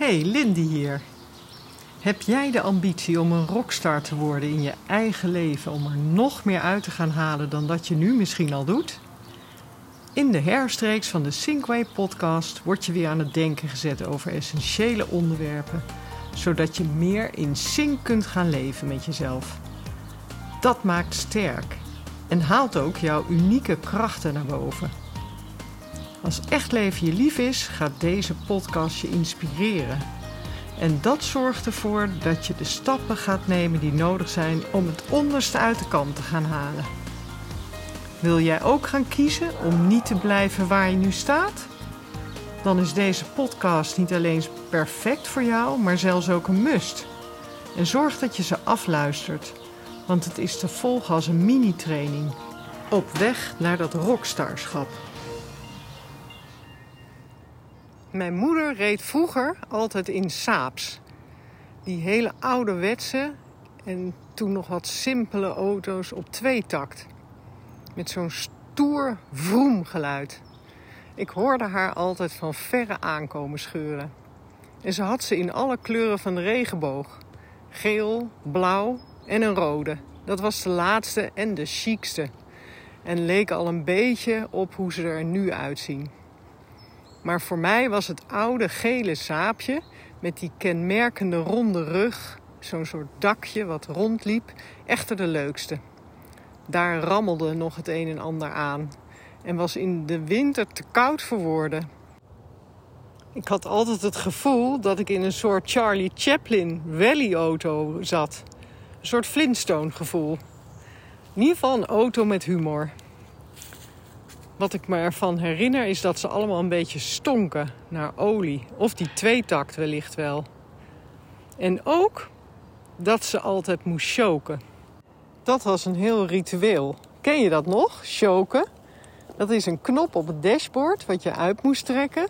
Hey, Lindy hier. Heb jij de ambitie om een rockstar te worden in je eigen leven, om er nog meer uit te gaan halen dan dat je nu misschien al doet? In de herstreeks van de Sinkway podcast word je weer aan het denken gezet over essentiële onderwerpen, zodat je meer in sync kunt gaan leven met jezelf. Dat maakt sterk en haalt ook jouw unieke krachten naar boven. Als echt leven je lief is, gaat deze podcast je inspireren. En dat zorgt ervoor dat je de stappen gaat nemen die nodig zijn om het onderste uit de kant te gaan halen. Wil jij ook gaan kiezen om niet te blijven waar je nu staat? Dan is deze podcast niet alleen perfect voor jou, maar zelfs ook een must. En zorg dat je ze afluistert, want het is te volgen als een mini-training. Op weg naar dat rockstarschap. Mijn moeder reed vroeger altijd in Saaps. Die hele ouderwetse en toen nog wat simpele auto's op tweetakt. Met zo'n stoer vroemgeluid. Ik hoorde haar altijd van verre aankomen scheuren. En ze had ze in alle kleuren van de regenboog. Geel, blauw en een rode. Dat was de laatste en de chicste. En leek al een beetje op hoe ze er nu uitzien. Maar voor mij was het oude gele saapje met die kenmerkende ronde rug, zo'n soort dakje wat rondliep, echter de leukste. Daar rammelde nog het een en ander aan en was in de winter te koud voor woorden. Ik had altijd het gevoel dat ik in een soort Charlie Chaplin rally-auto zat. Een soort Flintstone gevoel. In ieder geval een auto met humor. Wat ik me ervan herinner is dat ze allemaal een beetje stonken naar olie. Of die tweetakt wellicht wel. En ook dat ze altijd moest choken. Dat was een heel ritueel. Ken je dat nog? Choken. Dat is een knop op het dashboard wat je uit moest trekken.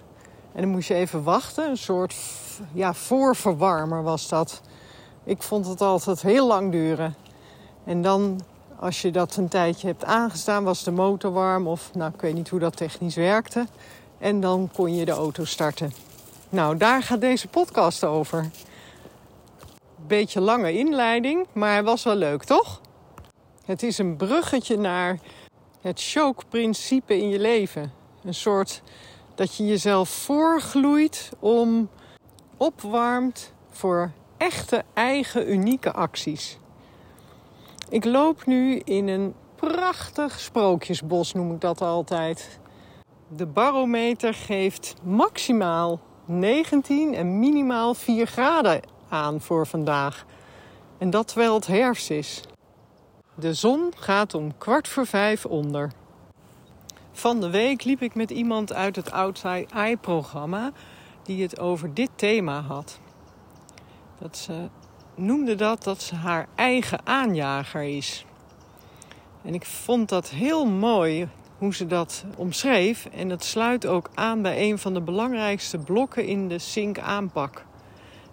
En dan moest je even wachten. Een soort ja, voorverwarmer was dat. Ik vond het altijd heel lang duren. En dan als je dat een tijdje hebt aangestaan, was de motor warm of nou, ik weet niet hoe dat technisch werkte. En dan kon je de auto starten. Nou, daar gaat deze podcast over. Beetje lange inleiding, maar hij was wel leuk, toch? Het is een bruggetje naar het choke-principe in je leven. Een soort dat je jezelf voorgloeit om opwarmt voor echte eigen unieke acties. Ik loop nu in een prachtig sprookjesbos, noem ik dat altijd. De barometer geeft maximaal 19 en minimaal 4 graden aan voor vandaag. En dat terwijl het herfst is. De zon gaat om kwart voor vijf onder. Van de week liep ik met iemand uit het Outside Eye-programma die het over dit thema had. Dat ze noemde dat dat ze haar eigen aanjager is. En ik vond dat heel mooi hoe ze dat omschreef. En dat sluit ook aan bij een van de belangrijkste blokken in de Sync aanpak.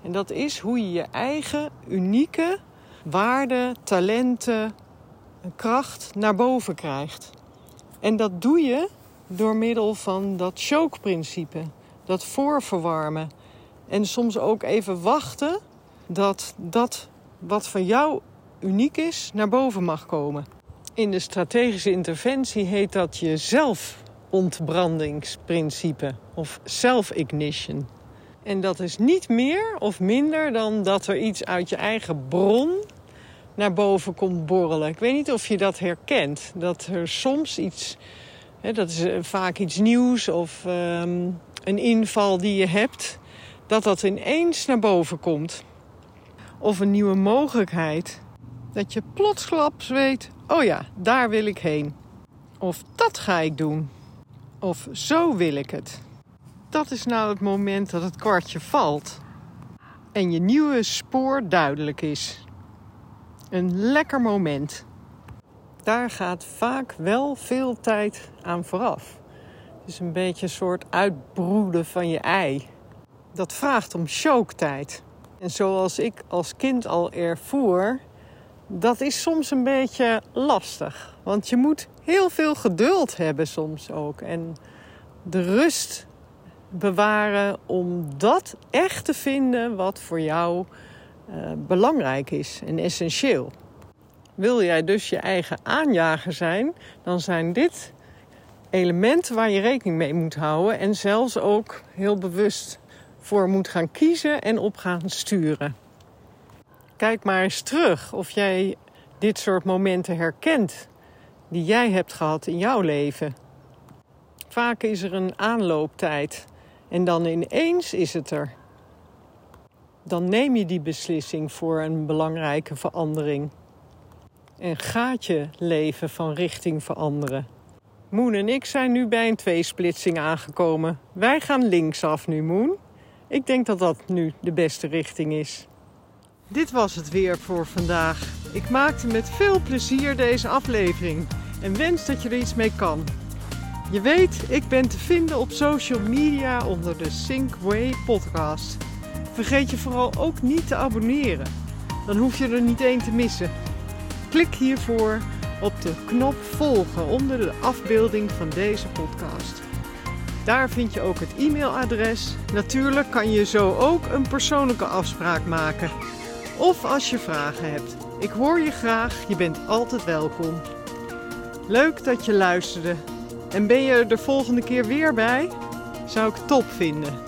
En dat is hoe je je eigen unieke waarden, talenten, kracht naar boven krijgt. En dat doe je door middel van dat choke-principe, dat voorverwarmen. En soms ook even wachten dat dat wat van jou uniek is naar boven mag komen. In de strategische interventie heet dat je zelfontbrandingsprincipe of self-ignition. En dat is niet meer of minder dan dat er iets uit je eigen bron naar boven komt borrelen. Ik weet niet of je dat herkent. Dat er soms iets, hè, dat is eh, vaak iets nieuws of um, een inval die je hebt, dat dat ineens naar boven komt of een nieuwe mogelijkheid. Dat je plotsklaps weet: oh ja, daar wil ik heen. Of dat ga ik doen. Of zo wil ik het. Dat is nou het moment dat het kwartje valt en je nieuwe spoor duidelijk is. Een lekker moment. Daar gaat vaak wel veel tijd aan vooraf. Het is een beetje een soort uitbroeden van je ei. Dat vraagt om chooktijd. En zoals ik als kind al ervoer, dat is soms een beetje lastig. Want je moet heel veel geduld hebben soms ook. En de rust bewaren om dat echt te vinden wat voor jou uh, belangrijk is en essentieel. Wil jij dus je eigen aanjager zijn, dan zijn dit elementen waar je rekening mee moet houden en zelfs ook heel bewust voor moet gaan kiezen en op gaan sturen. Kijk maar eens terug of jij dit soort momenten herkent die jij hebt gehad in jouw leven. Vaak is er een aanlooptijd en dan ineens is het er. Dan neem je die beslissing voor een belangrijke verandering. En gaat je leven van richting veranderen. Moon en ik zijn nu bij een tweesplitsing aangekomen. Wij gaan linksaf nu, Moon. Ik denk dat dat nu de beste richting is. Dit was het weer voor vandaag. Ik maakte met veel plezier deze aflevering en wens dat je er iets mee kan. Je weet, ik ben te vinden op social media onder de Synkway podcast. Vergeet je vooral ook niet te abonneren. Dan hoef je er niet één te missen. Klik hiervoor op de knop volgen onder de afbeelding van deze podcast. Daar vind je ook het e-mailadres. Natuurlijk kan je zo ook een persoonlijke afspraak maken. Of als je vragen hebt. Ik hoor je graag, je bent altijd welkom. Leuk dat je luisterde. En ben je er de volgende keer weer bij? Zou ik top vinden.